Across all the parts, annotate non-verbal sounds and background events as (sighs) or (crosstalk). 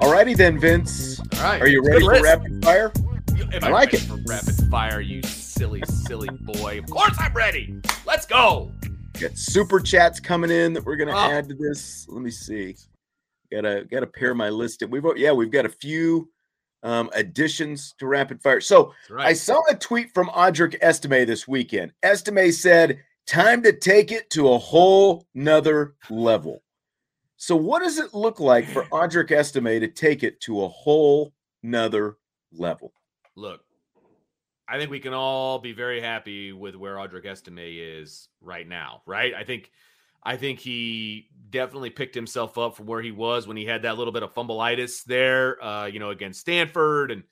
Alrighty then, Vince. All right. Are you ready for rapid fire? Am I like ready it. For rapid fire, you silly, silly boy. Of course I'm ready. Let's go. Got super chats coming in that we're gonna Oh. add to this. Let me see. Gotta gotta pair my list. We've yeah, we've got a few um additions to rapid fire. So right. I saw a tweet from Audric Estime this weekend. Estime said, time to take it to a whole nother level. So what does it look like for (laughs) Audric Estime to take it to a whole nother level? Look, I think we can all be very happy with where Audric Estime is right now, right? I think I think he definitely picked himself up from where he was when he had that little bit of fumbleitis there, uh, you know, against Stanford, and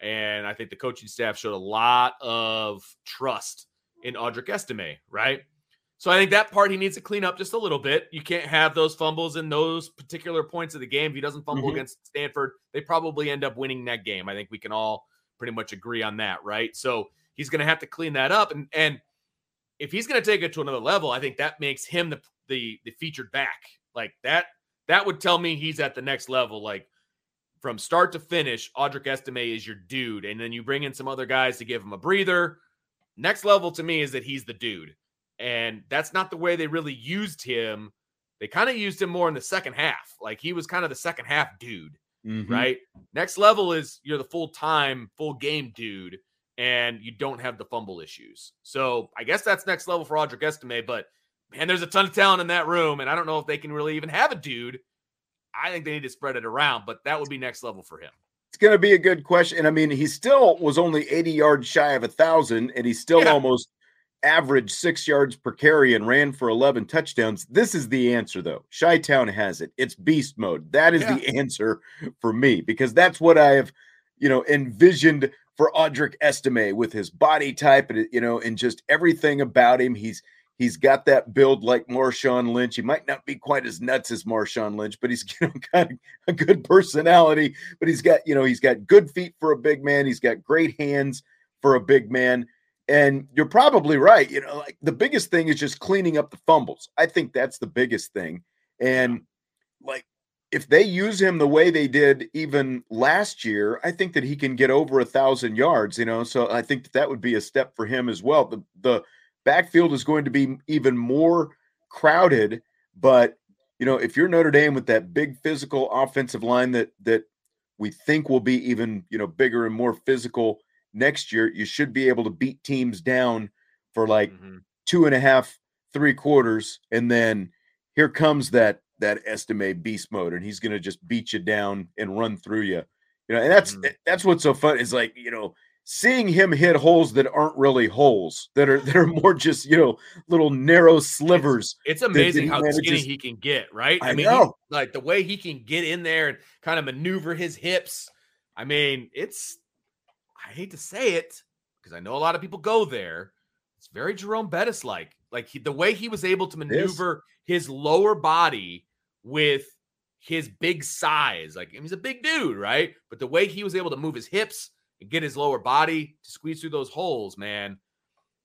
and I think the coaching staff showed a lot of trust in Audric Estime, right? So I think that part he needs to clean up just a little bit. You can't have those fumbles in those particular points of the game. If he doesn't fumble Mhm. against Stanford, they probably end up winning that game. I think we can all pretty much agree on that, right? So he's going to have to clean that up, and and if he's going to take it to another level, I think that makes him the the the featured back. Like that that would tell me he's at the next level. Like from start to finish, Audric Estime is your dude, and then you bring in some other guys to give him a breather. Next level to me is that he's the dude, and that's not the way they really used him. They kind of used him more in the second half. Like he was kind of the second half dude Mhm. right? Next level is you're the full time, full game dude, and you don't have the fumble issues. So I guess that's next level for Audric Estime, but man, there's a ton of talent in that room, and I don't know if they can really even have a dude. I think they need to spread it around, but that would be next level for him. It's going to be a good question. I mean, he still was only 80 yards shy of a thousand, and he still Yeah. almost averaged six yards per carry and ran for 11 touchdowns. This is the answer, though. Chi Town has it. It's beast mode. That is the (laughs) answer for me because that's what I have, you know, envisioned for Audric Estime with his body type and, you know, and just everything about him. He's, He's got that build like Marshawn Lynch. He might not be quite as nuts as Marshawn Lynch, but he's (laughs) you know, got a good personality. But he's got, you know, he's got good feet for a big man. He's got great hands for a big man. And you're probably right. You know, like the biggest thing is just cleaning up the fumbles. I think that's the biggest thing. And like if they use him the way they did even last year, I think that he can get over a thousand yards. You know, so I think that, that would be a step for him as well. The the backfield is going to be even more crowded, but you know, if you're Notre Dame with that big physical offensive line that that we think will be even you know bigger and more physical next year, you should be able to beat teams down for like Mhm. two and a half, three quarters, and then here comes that that Estime beast mode, and he's going to just beat you down and run through you. You know, and that's Mhm. that's what's so fun is like you know seeing him hit holes that aren't really holes that are that are more just you know little narrow slivers. It's that amazing how skinny he can get, right? I mean, know. he- like the way he can get in there and kind of maneuver his hips. I mean, it's I hate to say it because I know a lot of people go there. It's very Jerome Bettis like. Like he, the way he was able to maneuver his lower body with his big size. Like he's a big dude, right? But the way he was able to move his hips and get his lower body to squeeze through those holes, man.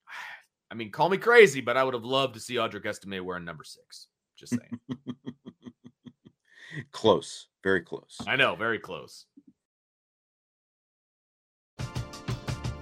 (sighs) I mean, call me crazy, but I would have loved to see Audric Estime wearing number six. Just saying. (laughs) close, very close. I know, very close.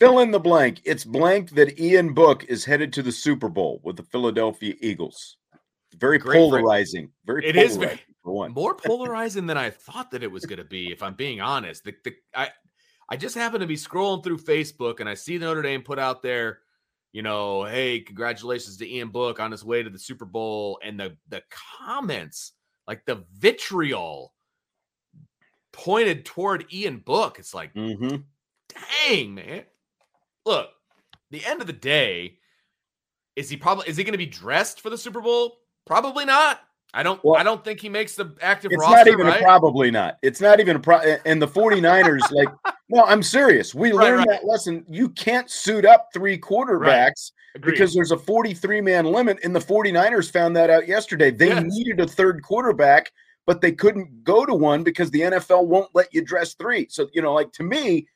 Fill in the blank. It's blank that Ian Book is headed to the Super Bowl with the Philadelphia Eagles. Very Great polarizing. Very It polarizing is very- one. More (laughs) polarizing than I thought that it was going to be. If I'm being honest, the, the I I just happen to be scrolling through Facebook and I see Notre Dame put out there, you know, hey, congratulations to Ian Book on his way to the Super Bowl, and the the comments, like the vitriol, pointed toward Ian Book. It's like, hmm dang, man. Look, the end of the day, is he probably is he going to be dressed for the Super Bowl? Probably not. I don't. Well, I don't think he makes the active It's roster. not even right? probably not. It's not even a pro. And the 49ers, like, (laughs) no, I'm serious. We Right, learned right. that lesson. You can't suit up three quarterbacks because there's a 43 man limit. And the 49ers found that out yesterday. They Yes. needed a third quarterback, but they couldn't go to one because the NFL won't let you dress three. So, you know, like to me,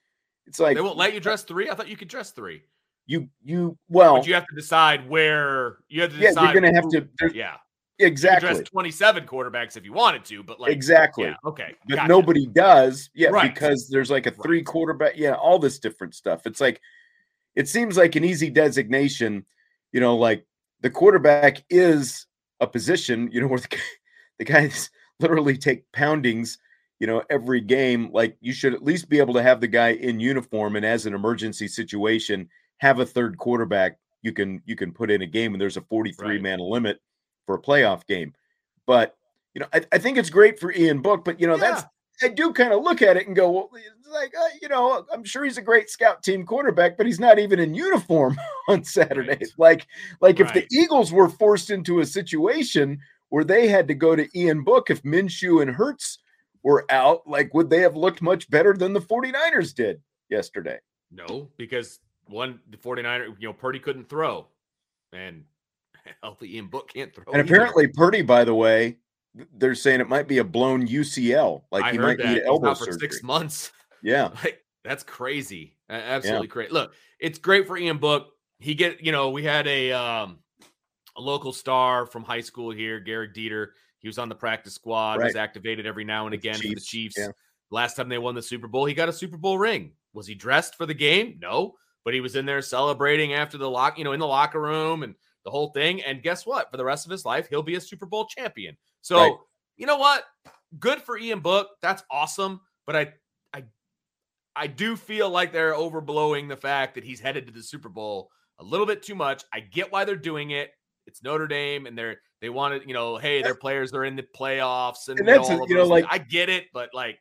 it's like they won't let you dress three. I thought you could dress three, you, you, well, but you have to decide where you have to yeah, you're going to have to, Yeah, exactly. dress twenty-seven quarterbacks if you wanted to, but like exactly. Yeah, okay, but gotcha. nobody does yeah Right. because there's like a three quarterback yeah all this different stuff it's like it seems like an easy designation you know like the quarterback is a position you know where the, (laughs) the guys literally take poundings you know every game like you should at least be able to have the guy in uniform and as an emergency situation have a third quarterback you can you can put in a game and there's a 43 Right. man limit for a playoff game but you know I, I think it's great for ian book but you know that's I do kind of look at it and go, well, like, uh, you know, I'm sure he's a great scout team quarterback, but he's not even in uniform (laughs) on Saturday. Right. Like, like if the Eagles were forced into a situation where they had to go to Ian Book, if Minshew and Hurts were out, like, would they have looked much better than the 49ers did yesterday? no, because one the 49er, you know, Purdy couldn't throw, and (laughs) healthy Ian Book can't throw. And either. apparently, Purdy, by the way, they're saying it might be a blown UCL, like I he might that need elbow out for surgery. six months. (laughs) Yeah, Like that's crazy. Absolutely crazy. Look, it's great for Ian Book. He get, you know, we had a um a local star from high school here, Garrett Dieter. He was on the practice squad, was activated every now and again for the Chiefs, Chiefs. yeah. Last time they won the Super Bowl, he got a Super Bowl ring. Was he dressed for the game? No, but he was in there celebrating after the lock, you know, in the locker room and the whole thing. And guess what? For the rest of his life, he'll be a Super Bowl champion. So, Right. you know what? Good for Ian Book. That's awesome. But I I I do feel like they're overblowing the fact that he's headed to the Super Bowl a little bit too much. I get why they're doing it. It's Notre Dame, and they're they want to, you know, hey, their players are in the playoffs, and, And you know, that's, all you know, like- I get it, but like,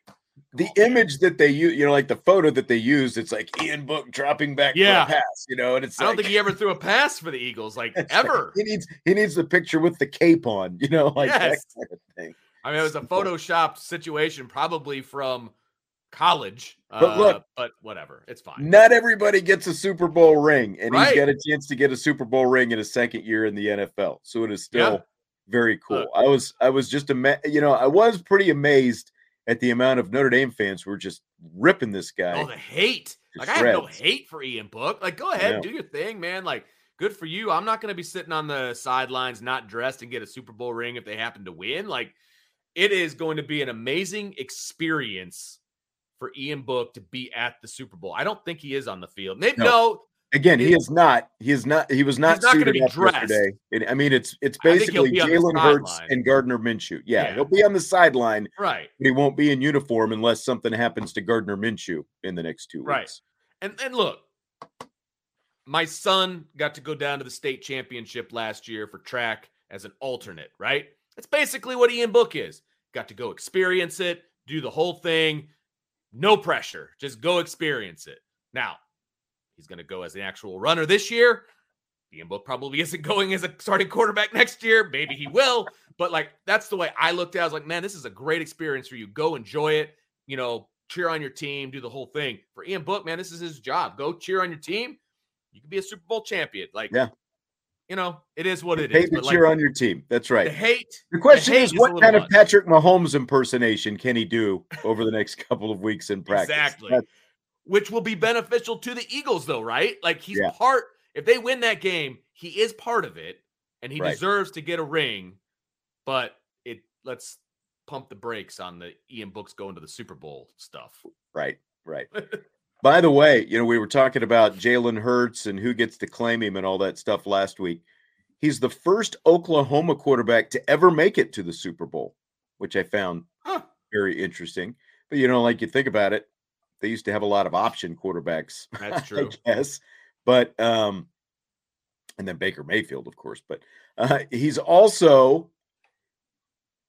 the oh, image that they use, you know, like the photo that they use, it's like Ian Book dropping back yeah. pass, you know, and it's I like, don't think he ever threw a pass for the Eagles, like (laughs) ever. Like, he needs he needs the picture with the cape on, (laughs) you know, like yes. that kind of thing. I mean, it was a photoshopped situation, probably from college. But uh, look, but whatever, it's fine. Not everybody gets a Super Bowl ring, and right. he's got a chance to get a Super Bowl ring in his second year in the NFL. So it is still yeah. very cool. Look. I was I was just a you know I was pretty amazed at the amount of Notre Dame fans who were just ripping this guy. Oh, the hate! Like shreds. I have no hate for Ian Book. Like go ahead, do your thing, man. Like good for you. I'm not going to be sitting on the sidelines, not dressed, and get a Super Bowl ring if they happen to win. Like it is going to be an amazing experience for Ian Book to be at the Super Bowl. I don't think he is on the field. Maybe no. no Again, he is not. He is not. He was not, not suited up dressed. yesterday. I mean, it's it's basically Jalen Hurts and Gardner Minshew. Yeah, yeah, he'll be on the sideline, right? But he won't be in uniform unless something happens to Gardner Minshew in the next two weeks. right. And and look, my son got to go down to the state championship last year for track as an alternate. Right? That's basically what Ian Book is. Got to go experience it, do the whole thing. No pressure. Just go experience it. Now, He's going to go as an actual runner this year. Ian Book probably (laughs) isn't going as a starting quarterback next year. Maybe he will. But like that's the way I looked at it. I was like, man, this is a great experience for you. Go enjoy it. You know, cheer on your team, do the whole thing. For Ian Book, man, this is his job. Go cheer on your team. You can be a Super Bowl champion. Like, yeah. You know, it is what it is. Hate to cheer on your team. That's right. The hate. The question the is, what kind of Patrick Mahomes impersonation can he do over the next (laughs) couple of weeks in practice? Exactly. That's, which will be beneficial to the Eagles, though, right? Like he's yeah. part. If they win that game, he is part of it, and he right. deserves to get a ring. But it let's pump the brakes on the Ian Books going to the Super Bowl stuff. Right, right. (laughs) By the way, you know we were talking about Jalen Hurts and who gets to claim him and all that stuff last week. He's the first Oklahoma quarterback to ever make it to the Super Bowl, which I found huh. very interesting. But you know, like you think about it, they used to have a lot of option quarterbacks. That's (laughs) true. Yes. But um and then Baker Mayfield, of course, but uh, he's also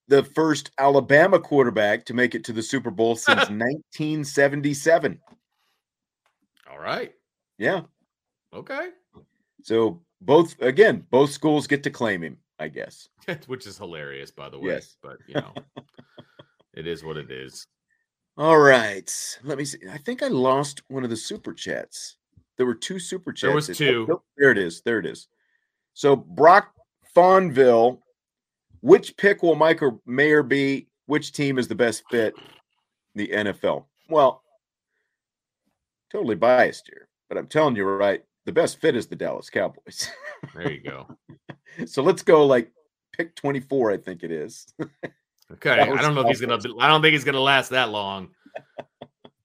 the first Alabama quarterback to make it to the Super Bowl since (laughs) 1977. All right. Yeah. Okay. So both again, both schools get to claim him, I guess. (laughs) Which is hilarious, by the way. Yes. But you know, (laughs) it is what it is. All right. Let me see. I think I lost one of the super chats. There were two super chats. There was two. Oh, there it is. There it is. So Brock Fonville, which pick will Michael Mayer be? Which team is the best fit the NFL? Well, totally biased here, but I'm telling you right, the best fit is the Dallas Cowboys. there you go. (laughs) so let's go like pick 24, I think it is. (laughs) Okay, I don't know if he's gonna. I don't think he's gonna last that long.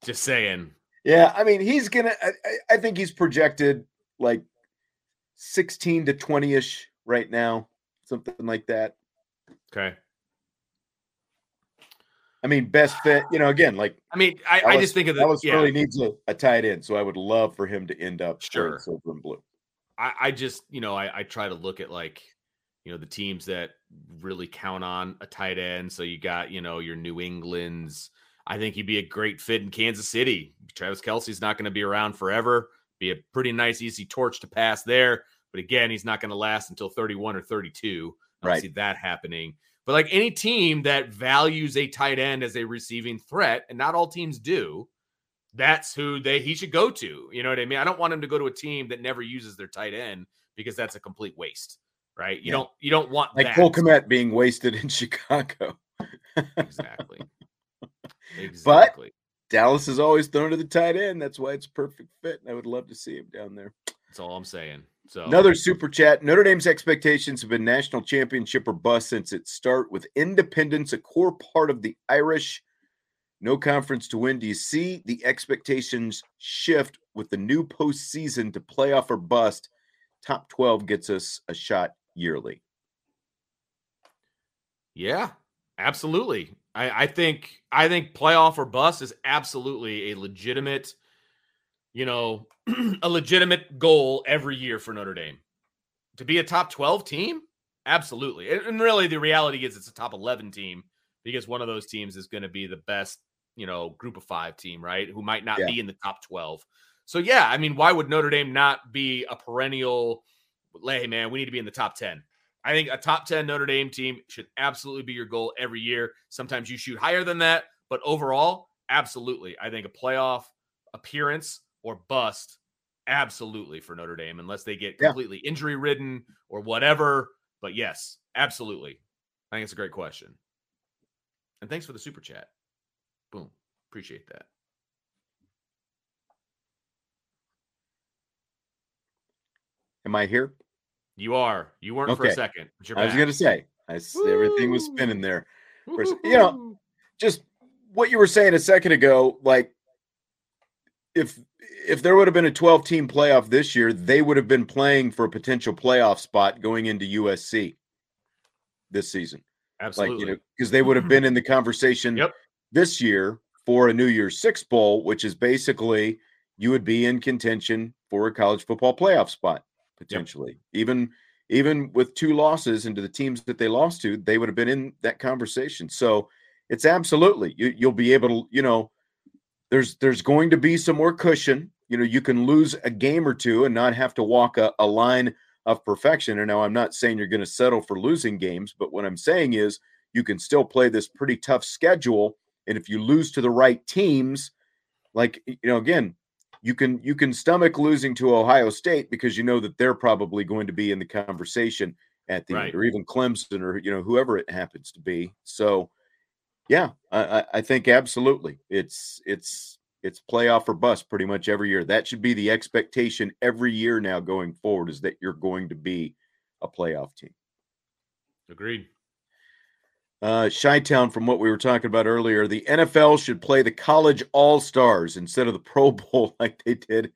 Just saying. Yeah, I mean, he's gonna. I, I think he's projected like sixteen to twenty ish right now, something like that. Okay. I mean, best fit. You know, again, like I mean, I, I just think of the Dallas yeah. really needs a, a tight end, so I would love for him to end up sure silver and blue. I, I just you know I, I try to look at like you know the teams that really count on a tight end. So you got you know your New England's. I think he'd be a great fit in Kansas City. Travis Kelce's not going to be around forever. Be a pretty nice, easy torch to pass there. But again, he's not going to last until 31 or 32. I don't right. see that happening. But like any team that values a tight end as a receiving threat, and not all teams do, that's who they he should go to. You know what I mean? I don't want him to go to a team that never uses their tight end because that's a complete waste right? You yeah. don't you don't want like that. Cole Kmet being wasted in (laughs) Chicago. exactly. Exactly. But Dallas is always thrown to the tight end. That's why it's perfect fit. And I would love to see him down there. That's all I'm saying. So another super chat. Notre Dame's expectations have been national championship or bust since its start with independence a core part of the Irish. No conference to win. Do you see the expectations shift with the new postseason to playoff or bust? Top 12 gets us a shot yearly. Yeah, absolutely. I, I think I think playoff or bust is absolutely a legitimate, you know, (clears throat) a legitimate goal every year for Notre Dame. To be a top 12 team? Absolutely. And really the reality is it's a top 11 team because one of those teams is going to be the best you know, group of five team, right? Who might not Yeah. be in the top 12. So yeah, I mean, why would Notre Dame not be a perennial hey man, we need to be in the top 10. I think a top 10 Notre Dame team should absolutely be your goal every year. Sometimes you shoot higher than that, but overall, absolutely. I think a playoff appearance or bust absolutely for Notre Dame unless they get Yeah. completely injury ridden or whatever. But yes, absolutely. I think it's a great question. And thanks for the super chat. Boom. Appreciate that. Am I here? You are. You weren't for a second. But you're I was going to say, I everything was spinning there. Whereas- you know, just what you were saying a second ago, like if if there would have been a 12 team playoff this year, they would have been playing for a potential playoff spot going into USC this season. absolutely. Like, you know, because they would have mm-hmm. been in the conversation Yep. this year for a New Year's Six Bowl, which is basically you would be in contention for a college football playoff spot potentially. Even even with two losses into the teams that they lost to, they would have been in that conversation. So it's absolutely you, you'll be able to, you know, there's there's going to be some more cushion. You know, you can lose a game or two and not have to walk a, a line of perfection. And now I'm not saying you're going to settle for losing games, but what I'm saying is you can still play this pretty tough schedule. And if you lose to the right teams, like you know, again, you can you can stomach losing to Ohio State because you know that they're probably going to be in the conversation at the Right. end, or even Clemson, or you know whoever it happens to be. So, yeah, I, I- I think absolutely it's it's it's playoff or bust pretty much every year. That should be the expectation every year now going forward is that you're going to be a playoff team. Agreed. Uh, Chi-Town, from what we were talking about earlier, the NFL should play the college all stars instead of the Pro Bowl (laughs) like they did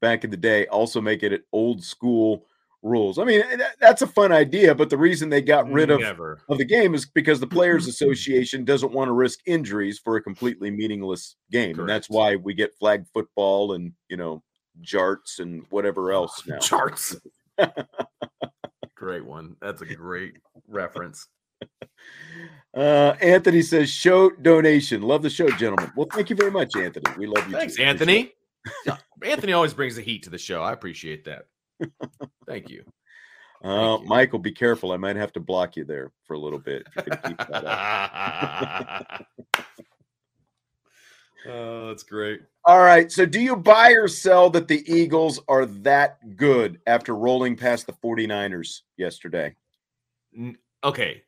back in the day. Also, make it an old school rules. I mean, that- that's a fun idea, but the reason they got rid of Never. of the game is because the Players Association doesn't want to risk injuries for a completely meaningless game, and that's why we get flag football and you know jarts and whatever else now. Charts. (laughs) great one. That's a great reference. Uh, Anthony says, "Show donation. Love the show, gentlemen." Well, thank you very much, Anthony. We love you. Thanks, too. Anthony. (laughs) Anthony always brings the heat to the show. I appreciate that. Thank you. Uh. Michael, be careful. I might have to block you there for a little bit. If you could keep that up. (laughs) oh, that's great. All right. So, do you buy or sell that the Eagles are that good after rolling past the 49ers yesterday? Okay.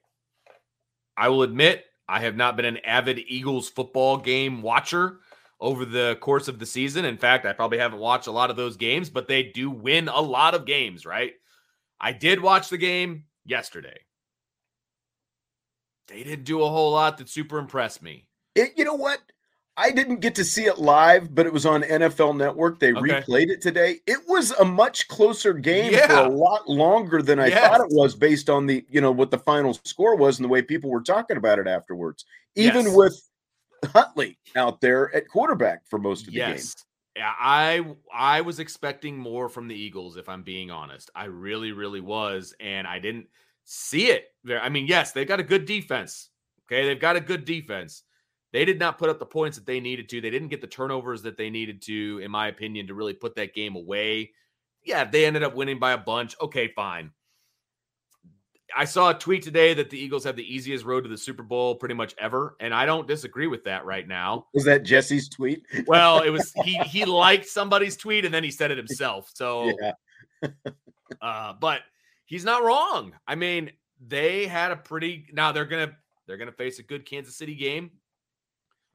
I will admit I have not been an avid Eagles football game watcher over the course of the season. In fact, I probably haven't watched a lot of those games, but they do win a lot of games, right? I did watch the game yesterday. They didn't do a whole lot that super impressed me. It, you know what? I didn't get to see it live, but it was on NFL Network. They Okay. replayed it today. It was a much closer game for a lot longer than I Yes. thought it was based on the, you know, what the final score was and the way people were talking about it afterwards. Even Yes. with Huntley out there at quarterback for most of the game. Yes. Yeah, I I was expecting more from the Eagles if I'm being honest. I really really was and I didn't see it. There I mean, yes, they've got a good defense. Okay? They've got a good defense. They did not put up the points that they needed to. They didn't get the turnovers that they needed to in my opinion to really put that game away. Yeah, they ended up winning by a bunch. Okay, fine. I saw a tweet today that the Eagles have the easiest road to the Super Bowl pretty much ever, and I don't disagree with that right now Was that Jesse's tweet? well, it was he (laughs) he liked somebody's tweet and then he said it himself. So Yeah. uh but he's not wrong. I mean, they had a pretty now they're gonna they're gonna face a good Kansas City game.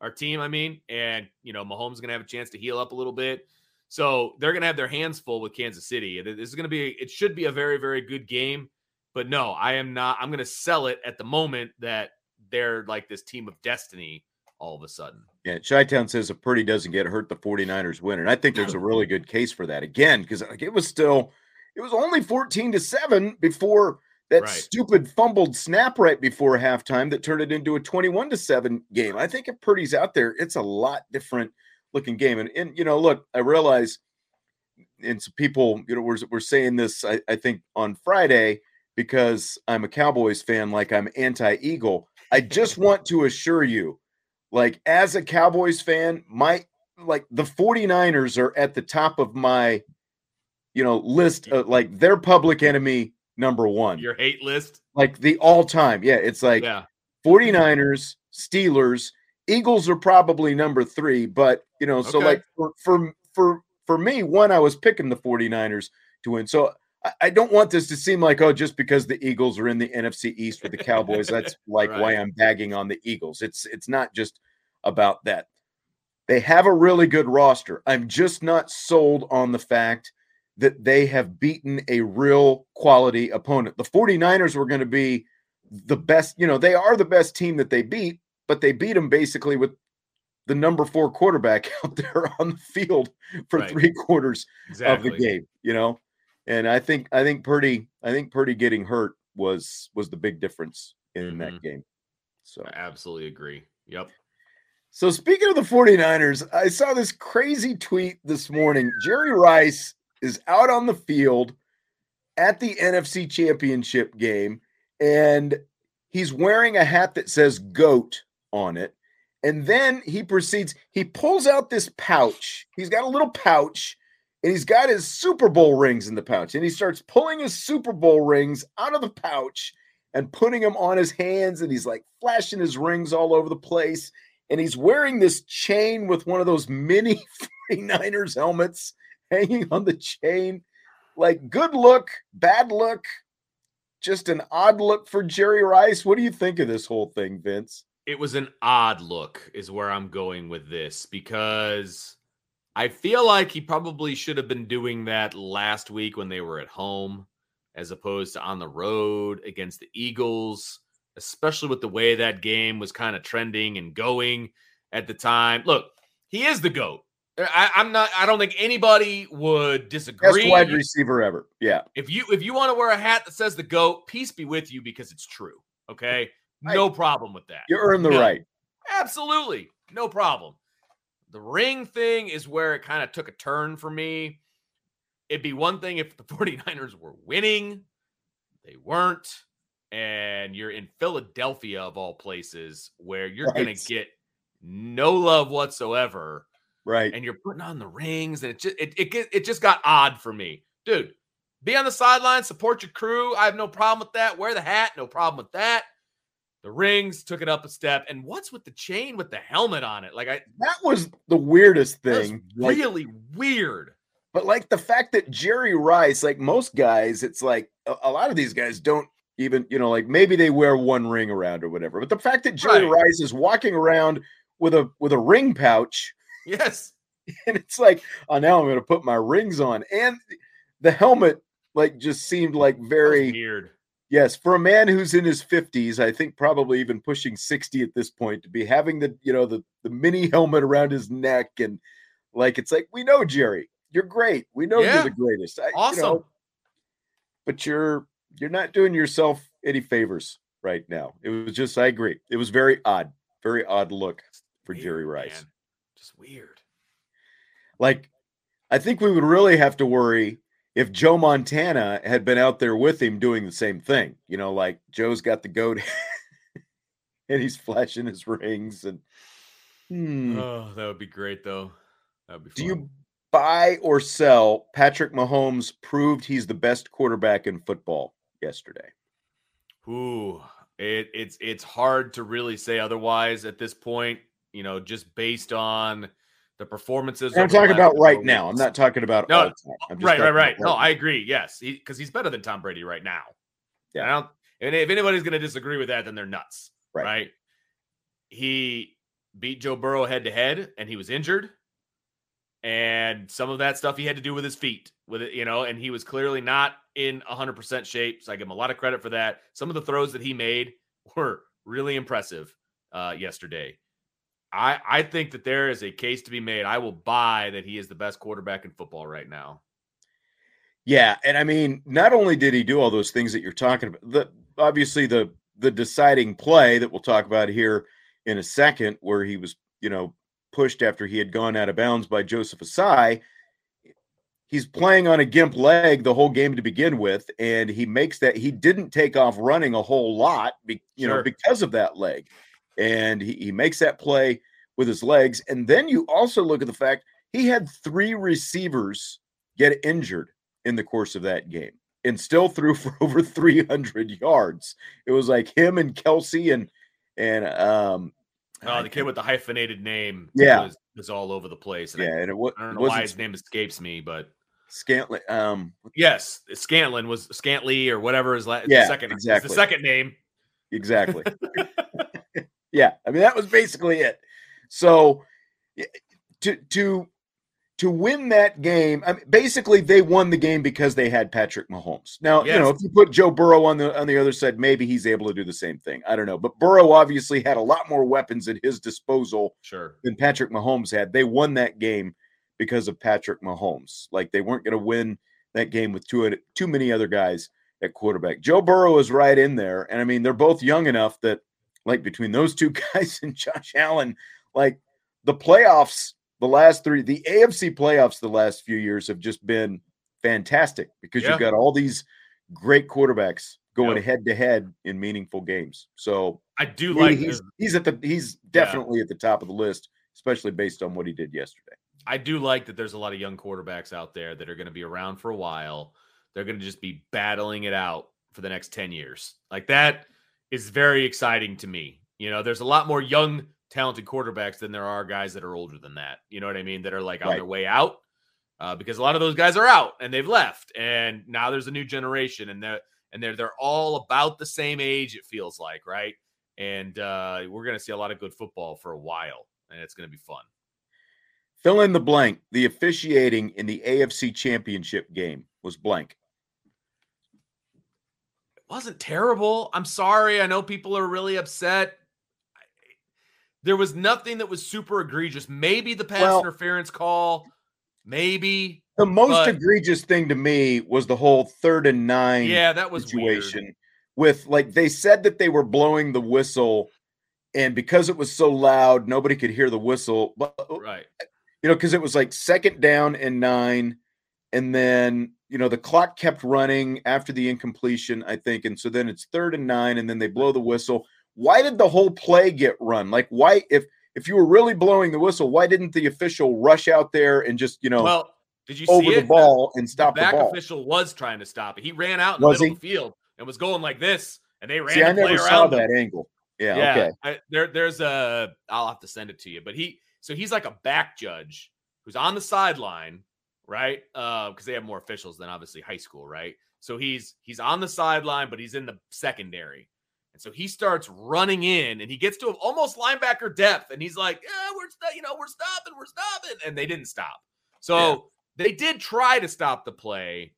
Our team, I mean, and you know, Mahomes is gonna have a chance to heal up a little bit. So they're gonna have their hands full with Kansas City. This is gonna be it should be a very, very good game. But no, I am not I'm gonna sell it at the moment that they're like this team of destiny all of a sudden. Yeah, Chi-Town says if Purdy doesn't get hurt, the 49ers win. And I think there's a really good case for that again, because like it was still it was only 14 to 7 before that Right. stupid fumbled snap right before halftime that turned it into a 21 to 7 game. I think if Purdy's out there, it's a lot different looking game. And, and you know, look, I realize and some people, you know, we're, we're saying this, I, I think, on Friday because I'm a Cowboys fan, like I'm anti Eagle. I just (laughs) want to assure you like as a Cowboys fan, my like the 49ers are at the top of my you know list of, like their public enemy number 1. Your hate list? Like the all-time. Yeah, it's like Yeah. 49ers, Steelers, Eagles are probably number 3, but you know, so Okay. like for for for for me, one I was picking the 49ers to win. So I, don't want this to seem like oh just because the Eagles are in the NFC East with the Cowboys that's (laughs) like why I'm bagging on the Eagles. It's it's not just about that. They have a really good roster. I'm just not sold on the fact that they have beaten a real quality opponent. The 49ers were going to be the best, you know, they are the best team that they beat, but they beat them basically with the number 4 quarterback (laughs) out there on the field for Right. 3 quarters Exactly. of the game, you know. And I think I think Purdy I think Purdy getting hurt was was the big difference in Mhm. that game. So I absolutely agree. Yep. so speaking of the 49ers, I saw this crazy tweet this morning. Jerry Rice is out on the field at the NFC Championship game and he's wearing a hat that says goat on it. And then he proceeds, he pulls out this pouch. He's got a little pouch and he's got his Super Bowl rings in the pouch. And he starts pulling his Super Bowl rings out of the pouch and putting them on his hands. And he's like flashing his rings all over the place. And he's wearing this chain with one of those mini (laughs) 49ers helmets hanging on the chain. Like, good look, bad look, just an odd look for Jerry Rice. What do you think of this whole thing, Vince? it was an odd look is where i'm going with this because i feel like he probably should have been doing that last week when they were at home as opposed to on the road against the eagles especially with the way that game was kind of trending and going at the time look he is the goat uh, I, i'm not i don't think anybody would disagree Best wide receiver ever. Yeah. if you if you want to wear a hat that says the goat peace be with you because it's true okay no problem with that You earn the right. Absolutely. No problem. The ring thing is where it kind of took a turn for me. It'd be one thing if the (laughs) 49ers were winning, they weren't. And you're in Philadelphia, of all places, where you're going to get no love whatsoever. Right. And you're putting on the rings, and it just it, it, it just got odd for me. Dude, be on the sideline, support your crew. I have no problem with that. Wear the hat, no problem with that. The rings took it up a step. And what's with the chain with the helmet on it? Like I that was the weirdest thing. Like, really weird. but like the fact that Jerry Rice, like most guys, it's like a, a lot of these guys don't even, you know, like maybe they wear one ring around or whatever. But the fact that Jerry Right. Rice is walking around with a with a ring pouch Yes. (laughs) and it's like, oh, now I'm going to put my rings on, and the helmet like just seemed like very weird. Yes for a man who's in his 50s. I think probably even pushing 60 at this point to be having the you know the the mini helmet around his neck and like it's like we know Jerry, you're great, we know Yeah. you're the greatest, I, you Awesome. know, but you're you're not doing yourself any favors right now. It was just I agree, it was very odd, very odd look for Jerry Rice. man. Just weird. Like, I think we would really have to worry if Joe Montana had been out there with him doing the same thing. You know, like Joe's got the goat (laughs) and he's flashing his rings. And hmm, Oh, that would be great though. That would be do you buy or sell? Patrick Mahomes proved he's the best quarterback in football yesterday. Ooh, it, it's it's hard to really say otherwise at this point. You know, just based on the performances. I'm talking about right now. I'm not talking about No, all time. I'm just right, right, right. No. I agree. Yes, because he's better than Tom Brady right now. Yeah. And, I don't, and if anybody's going to disagree with that, then they're nuts. Right. Right. He beat Joe Burrow head to head, and he was injured. And some of that stuff he had to do with his feet, with it, you know, and he was clearly not in 100% shape. So I give him a lot of credit for that. Some of the throws that he made were really impressive uh, yesterday. I, I think that there is a case to be made. I will buy that he is the best quarterback in football right now. Yeah, and I mean, not only did he do all those things that you're talking about, the obviously the the deciding play that we'll talk about here in a second, where he was, you know, pushed after he had gone out of bounds by Joseph Ossai. He's playing on a gimp leg the whole game to begin with, and he makes that he didn't take off running a whole lot, be, you know, because of that leg. And he, he makes that play with his legs. And then you also look at the fact he had three receivers get injured in the course of that game and still threw (laughs) for over 300 yards. It was like him and Kelce and and um oh the kid with the hyphenated name yeah was, was all over the place. And yeah, I, and it, was, I don't know why his name escapes me, but Scantley. Um, yes, Scantling was Scantley or whatever his last yeah, second exactly the second name. Exactly. (laughs) yeah, I mean that was basically it. So to to to win that game, I mean, basically they won the game because they had Patrick Mahomes. Now, yes. you know, if you put Joe Burrow on the on the other side, maybe he's able to do the same thing. I don't know, but Burrow obviously had a lot more weapons at his disposal sure. than Patrick Mahomes had. They won that game because of Patrick Mahomes. Like they weren't going to win that game with too too many other guys at quarterback. Joe Burrow is right in there, and I mean they're both young enough that like between those two (laughs) guys and Josh Allen, like the playoffs the last three, the AFC playoffs, the last few years have just been fantastic because yeah. you've got all these great quarterbacks going head to head in meaningful games. So I do like he's, he's at the he's definitely yeah. at the top of the list, especially based on what he did yesterday. I do like that there's a lot of young quarterbacks out there that are going to be around for a while. They're going to just be battling it out for the next 10 years. Like that is very exciting to me. You know, there's a lot more young talented quarterbacks than there are guys that are older than that. You know what I mean? That are like on their way out. Uh, because a lot of those guys are out and they've left, and now there's a new generation, and they're and they're they're all about the same age. It feels like, right? And uh, we're going to see a lot of good football for a while, and it's going to be fun. Fill in the blank. The officiating in the AFC Championship game was blank. Wasn't terrible. I'm sorry. I know people are really upset. There was nothing that was super egregious. Maybe the pass well, interference call, maybe. The most but, egregious thing to me was the whole third and nine yeah, that was situation weird. with like they said that they were blowing the whistle and because it was so loud, nobody could hear the whistle. But uh, right. You know, because it was like second down and nine, and then you know the clock kept running after the incompletion, I think, and so then it's third and nine, and then they blow the whistle why did the whole play get run? Like, why, if if you were really blowing the whistle, why didn't the official rush out there and just, you know, well, did you over the ball and stop the, back the official was trying to stop it. He ran out in was the middle he? of the field and was going like this, and they ran. See, I never saw that angle. Yeah, yeah okay. I, there, there's a. I'll have to send it to you, but he. So he's like a back judge who's on the sideline, right? Uh, because they have more officials than obviously high school, right? So he's he's on the sideline, but he's in the secondary. And so he starts running in and he gets to almost linebacker depth. And he's like, yeah, we're, st- you know, we're stopping, we're stopping. And they didn't stop. So yeah. they did try to stop the play.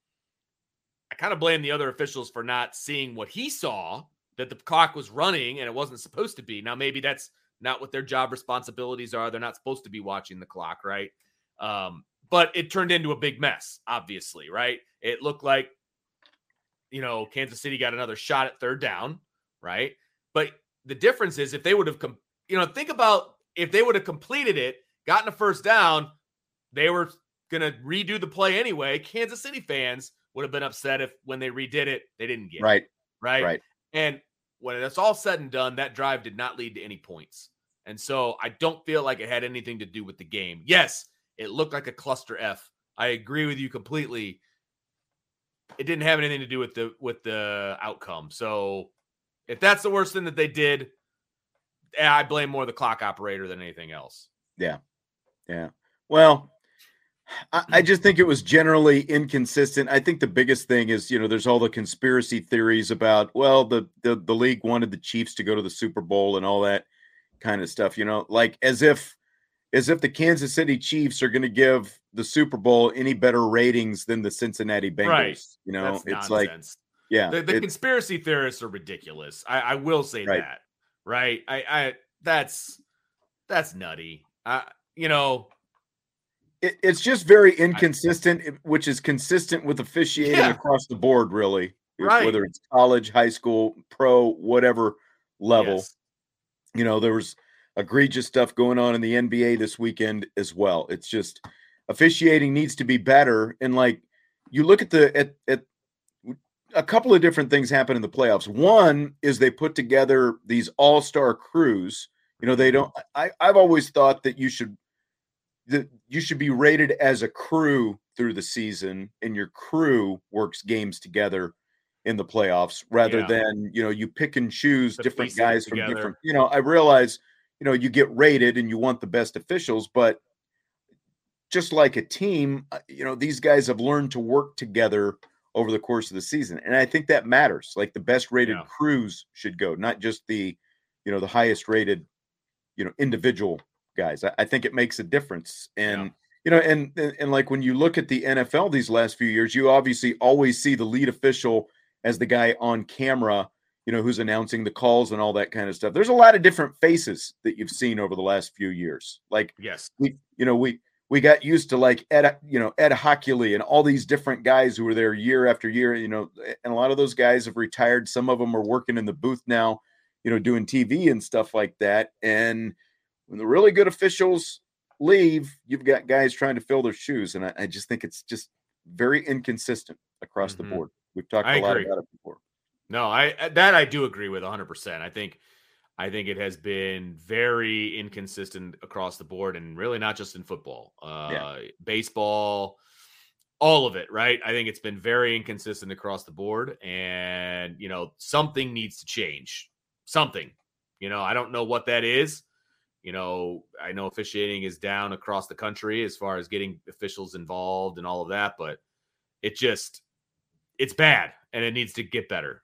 I kind of blame the other officials for not seeing what he saw that the clock was running and it wasn't supposed to be. Now, maybe that's not what their job responsibilities are. They're not supposed to be watching the clock, right? Um, but it turned into a big mess, obviously, right? It looked like, you know, Kansas City got another shot at third down right? But the difference is if they would have, com- you know, think about if they would have completed it, gotten a first down, they were going to redo the play anyway. Kansas City fans would have been upset if when they redid it, they didn't get right. it. Right. Right. And when it's all said and done, that drive did not lead to any points. And so I don't feel like it had anything to do with the game. Yes, it looked like a cluster F. I agree with you completely. It didn't have anything to do with the with the outcome. So if that's the worst thing that they did, eh, I blame more the clock operator than anything else. Yeah. Yeah. Well, I, I, hmm. just think it was generally inconsistent. I think the biggest thing is, you know, there's all the conspiracy theories about, well, the, the the league wanted the Chiefs to go to the Super Bowl and all that kind of stuff, you know, like as if as if the Kansas City Chiefs are going to give the Super Bowl any better ratings than the Cincinnati Bengals. Right. You know, That's it's nonsense. like yeah, the, the conspiracy theorists are ridiculous. I, I will say right. that. Right. I, I that's that's nutty. I you know it, it's just very inconsistent, I, which is consistent with officiating yeah. across the board, really. Right. Whether it's college, high school, pro, whatever level. Yes. You know, there was egregious stuff going on in the NBA this weekend as well. It's just officiating needs to be better. And like you look at the at, at a couple of different things happen in the playoffs. One is they put together these all-star crews. You know, they don't I, I've always thought that you should that you should be rated as a crew through the season, and your crew works games together in the playoffs rather yeah. than you know you pick and choose the different guys from together. different you know i realize you know you get rated and you want the best officials but just like a team uh, you know these guys have learned to work together over the course of the season. And I think that matters. Like the best rated yeah. crews should go, not just the, you know, the highest rated, you know, individual guys. I, I think it makes a difference. And, yeah. you know, and, and, and like when you look at the NFL these last few years, you obviously always see the lead official as the guy on camera, you know, who's announcing the calls and all that kind of stuff. There's a lot of different faces that you've seen over the last few years. Like, yes, we, you know, we, we got used to like Ed, you know, Ed Hochuli and all these different guys who were there year after year, you know, and a lot of those guys have retired. Some of them are working in the booth now, you know, doing TV and stuff like that. And when the really good officials leave, you've got guys trying to fill their shoes. And I, I just think it's just very inconsistent across mm-hmm. the board. We've talked I a lot about it before. No, I that I do agree with 100%. I think I think it has been very inconsistent across the board and really not just in football, uh, yeah. baseball, all of it, right? I think it's been very inconsistent across the board. And, you know, something needs to change. Something. You know, I don't know what that is. You know, I know officiating is down across the country as far as getting officials involved and all of that, but it just, it's bad and it needs to get better.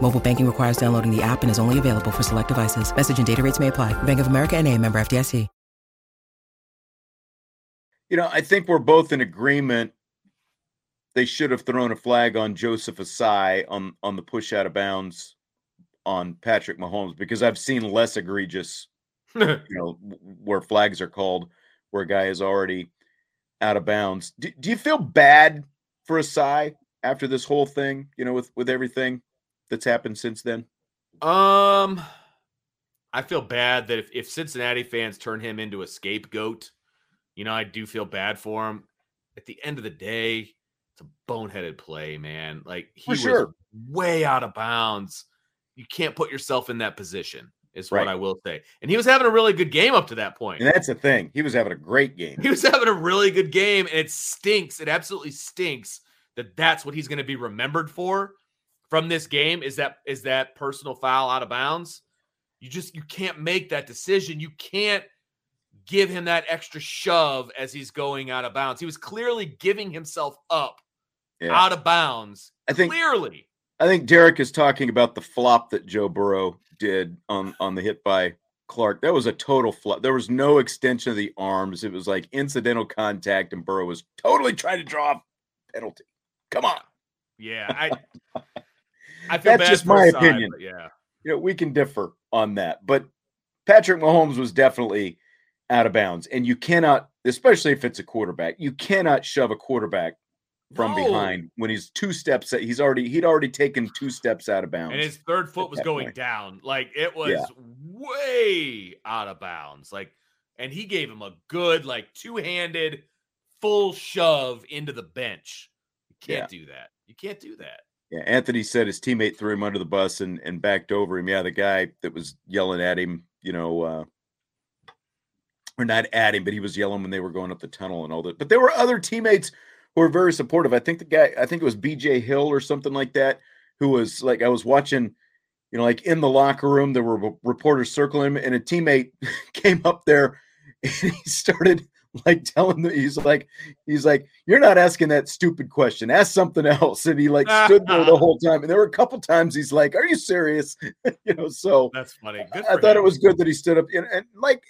Mobile banking requires downloading the app and is only available for select devices. Message and data rates may apply. Bank of America and a member FDIC. You know, I think we're both in agreement. They should have thrown a flag on Joseph Ossai on on the push out of bounds on Patrick Mahomes because I've seen less egregious, (laughs) you know, where flags are called where a guy is already out of bounds. Do, do you feel bad for Ossai after this whole thing? You know, with with everything that's happened since then. Um, I feel bad that if, if Cincinnati fans turn him into a scapegoat, you know, I do feel bad for him. At the end of the day, it's a boneheaded play, man. Like he was way out of bounds. You can't put yourself in that position, is right. what I will say. And he was having a really good game up to that point. And that's the thing. He was having a great game. (laughs) He was having a really good game, and it stinks. It absolutely stinks that that's what he's going to be remembered for from this game. Is that is that personal foul out of bounds? You just you can't make that decision. You can't give him that extra shove as he's going out of bounds. He was clearly giving himself up yeah. out of bounds. I think clearly. I think Derek is talking about the flop that Joe Burrow did on on the hit by Clark. That was a total flop. There was no extension of the arms. It was like incidental contact, and Burrow was totally trying to draw a penalty. Come on. Yeah, I. (laughs) I That's just my opinion. yeah, you know we can differ on that, but Patrick Mahomes was definitely out of bounds. And you cannot, especially if it's a quarterback, you cannot shove a quarterback from no. behind when he's two steps he's already he'd already taken two steps out of bounds and his third foot was going point. down like it was yeah. way out of bounds like and he gave him a good like two-handed full shove into the bench you can't yeah. do that you can't do that yeah anthony said his teammate threw him under the bus and and backed over him yeah the guy that was yelling at him you know uh or not at him, but he was yelling when they were going up the tunnel and all that. But there were other teammates who were very supportive. I think the guy, I think it was BJ Hill or something like that, who was like, I was watching, you know, like in the locker room, there were reporters circling him, and a teammate (laughs) came up there (laughs) and he started (laughs) like telling them, he's like, he's like, you're not asking that stupid question. Ask something else. And he like stood there the whole time. And there were a couple times he's like, Are you serious? (laughs) you know, so that's funny. I, I thought it was good that he stood up and, and like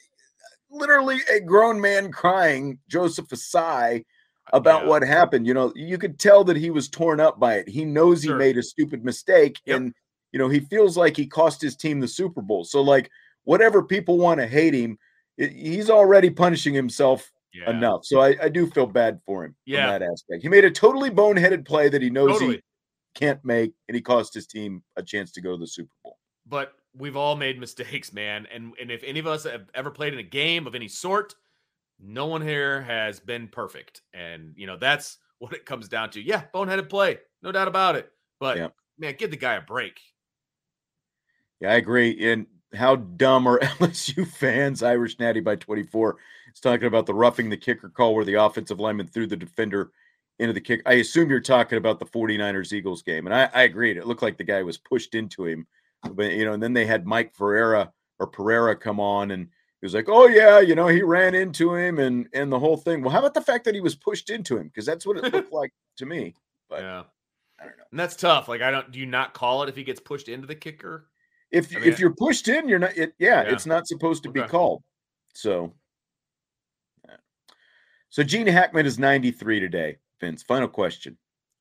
literally a grown man crying, Joseph Ossai, about yeah. what happened. You know, you could tell that he was torn up by it. He knows sure. he made a stupid mistake, yep. and you know, he feels like he cost his team the Super Bowl. So, like, whatever people want to hate him, he's already punishing himself yeah. enough. So, I, I, do feel bad for him yeah. that aspect. He made a totally boneheaded play that he knows totally. he can't make, and he cost his team a chance to go to the Super Bowl. But we've all made mistakes, man. And and if any of us have ever played in a game of any sort, no one here has been perfect. And you know, that's (laughs) what it comes down to. Yeah, boneheaded play, no doubt about it. But yeah. man, give the guy a break. Yeah, I agree. And how dumb are (laughs) LSU fans? Irish Natty by 24 is talking about the roughing the kicker call where the offensive lineman threw the defender into the kick. I assume you're talking about the 49ers Eagles game. And I, I agreed. It looked like the guy was pushed into him. But you know, and then they had Mike Ferreira or Pereira come on and he was like, "Oh yeah, you know, he ran into him and and the whole thing." Well, how about the fact that he was pushed into him? Because that's what it looked (laughs) like to me. But yeah, I don't know. And that's tough. Like, I don't. Do you not call it if he gets pushed into the kicker? If I mean, if you're pushed in, you're not. It, yeah, yeah, it's not supposed to okay. be called. So, so Gene Hackman is 93 today. Vince, final question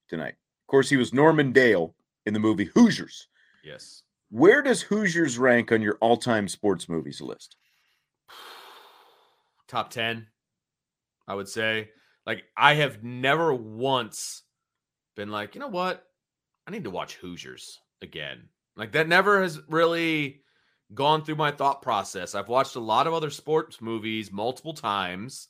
tonight. Of course, he was Norman Dale in the movie Hoosiers. Yes. Where does Hoosiers rank on your all-time sports movies list? (sighs) Top 10, I would say. Like I have never once been like, you know what? I need to watch Hoosiers again. Like that never has really gone through my thought process. I've watched a lot of other sports movies multiple times.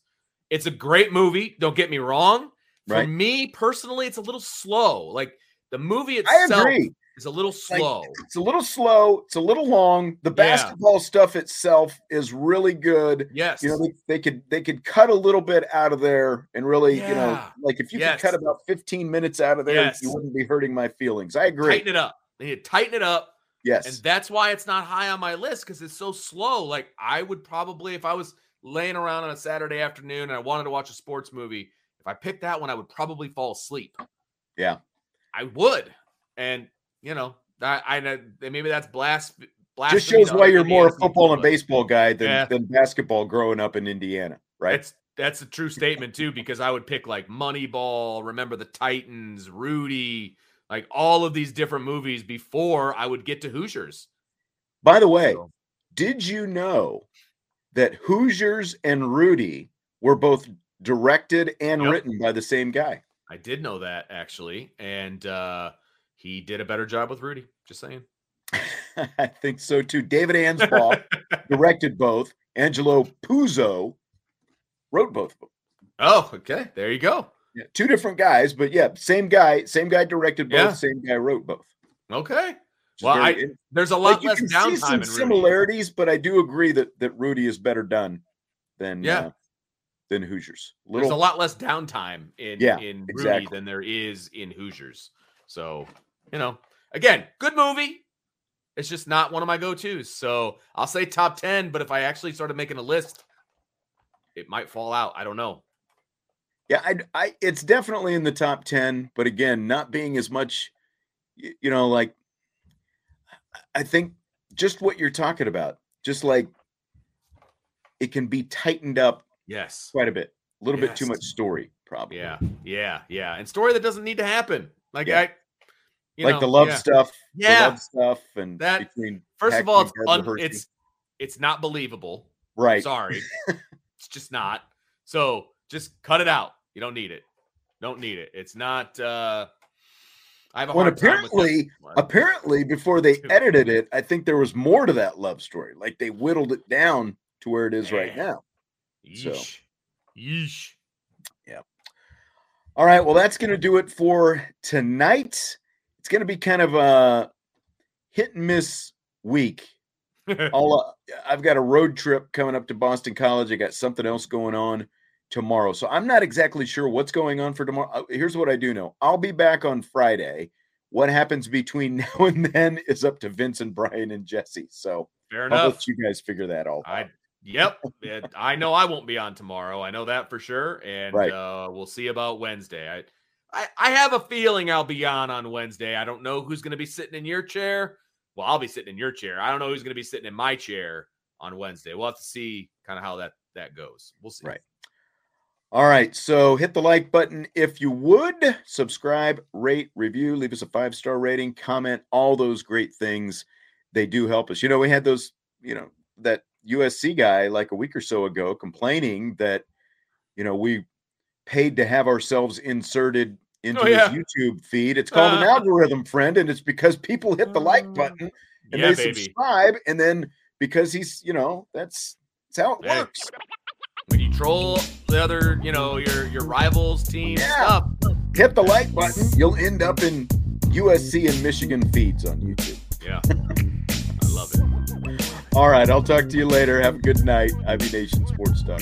It's a great movie, don't get me wrong. For right. me personally, it's a little slow. Like the movie itself is a little slow. Like, it's a little slow. It's a little long. The basketball yeah. stuff itself is really good. Yes. You know, they, they, could they could cut a little bit out of there and really, yeah. you know, like if you yes. could cut about 15 minutes out of there, yes. you wouldn't be hurting my feelings. I agree. Tighten it up. They need to tighten it up. Yes. And that's why it's not high on my list because it's so slow. Like I would probably, if I was laying around on a Saturday afternoon and I wanted to watch a sports movie, if I picked that one, I would probably fall asleep. Yeah. I would. And, you know, I, I maybe that's blast. Just shows why you're more a football and baseball guy than, yeah. than basketball growing up in Indiana, right? That's that's a true statement too, because I would pick like Moneyball, Remember the Titans, Rudy, like all of these different movies before I would get to Hoosiers. By the way, so. did you know that Hoosiers and Rudy were both directed and yep. written by the same guy? I did know that actually, and uh, he did a better job with Rudy. Just saying. (laughs) I think so too. David Anspaugh directed both. Angelo Pizzo wrote both of them. Oh, okay. There you go. Yeah, two different guys, but yeah, same guy, same guy directed both, yeah. same guy wrote both. Okay. Well, very, I, there's a lot like less downtime. similarities, but I do agree that that Rudy is better done than yeah. Uh, than Hoosiers. Little, there's a lot less downtime in yeah, in Rudy exactly. than there is in Hoosiers. So you know, again, good movie. It's just not one of my go tos. So I'll say top ten, but if I actually started making a list, it might fall out. I don't know. Yeah, I, I, it's definitely in the top 10, but again, not being as much, you know, like, I think just what you're talking about, just like it can be tightened up. Yes. Quite a bit. A little yes. bit too much story, probably. Yeah. Yeah. Yeah. And story that doesn't need to happen. Like, yeah. I, like know, like the love yeah. stuff. Yeah. love stuff. And that, between first of all, it's, un, it's, it's not believable. Right. Sorry. (laughs) it's just not. So just cut it out. You don't need it. Don't need it. It's not. uh I have a well, apparently, apparently, before they edited it, I think there was more to that love story. Like they whittled it down to where it is Man. right now. Yeesh. So, yeesh. Yeah. All right. Well, that's going to do it for tonight. It's going to be kind of a hit and miss week. (laughs) I'll, uh, I've got a road trip coming up to Boston College. I got something else going on tomorrow. So I'm not exactly sure what's going on for tomorrow. Uh, here's what I do know I'll be back on Friday. What happens between (laughs) now and then is up to Vince and Brian and Jesse. So fair enough. I'll let you guys figure that all I, Yep. I know I won't be on tomorrow. I know that for sure. And right. uh, we'll see about Wednesday. I, I, I have a feeling I'll be on on Wednesday. I don't know who's going to be sitting in your chair. Well, I'll be sitting in your chair. I don't know who's going to be sitting in my chair on Wednesday. We'll have to see kind of how that that goes. We'll see. Right. All right. So hit the like button if you would. Subscribe, rate, review, leave us a five star rating, comment, all those great things. They do help us. You know, we had those, you know, that USC guy like a week or so ago complaining that, you know, we paid to have ourselves inserted into Oh, yeah. his YouTube feed. It's called an Uh. (laughs) algorithm, friend, and it's because people hit the like Mm. button and Yeah, they baby. subscribe, and then because he's, you know, that's that's how it Hey. works. When you troll the other, you know, your your rivals team Yeah. stuff. Hit the like button, you'll end up in USC and Michigan feeds on YouTube. Yeah. (laughs) I love it. All right, I'll talk to you later. Have a good night. Ivy Nation Sports Talk.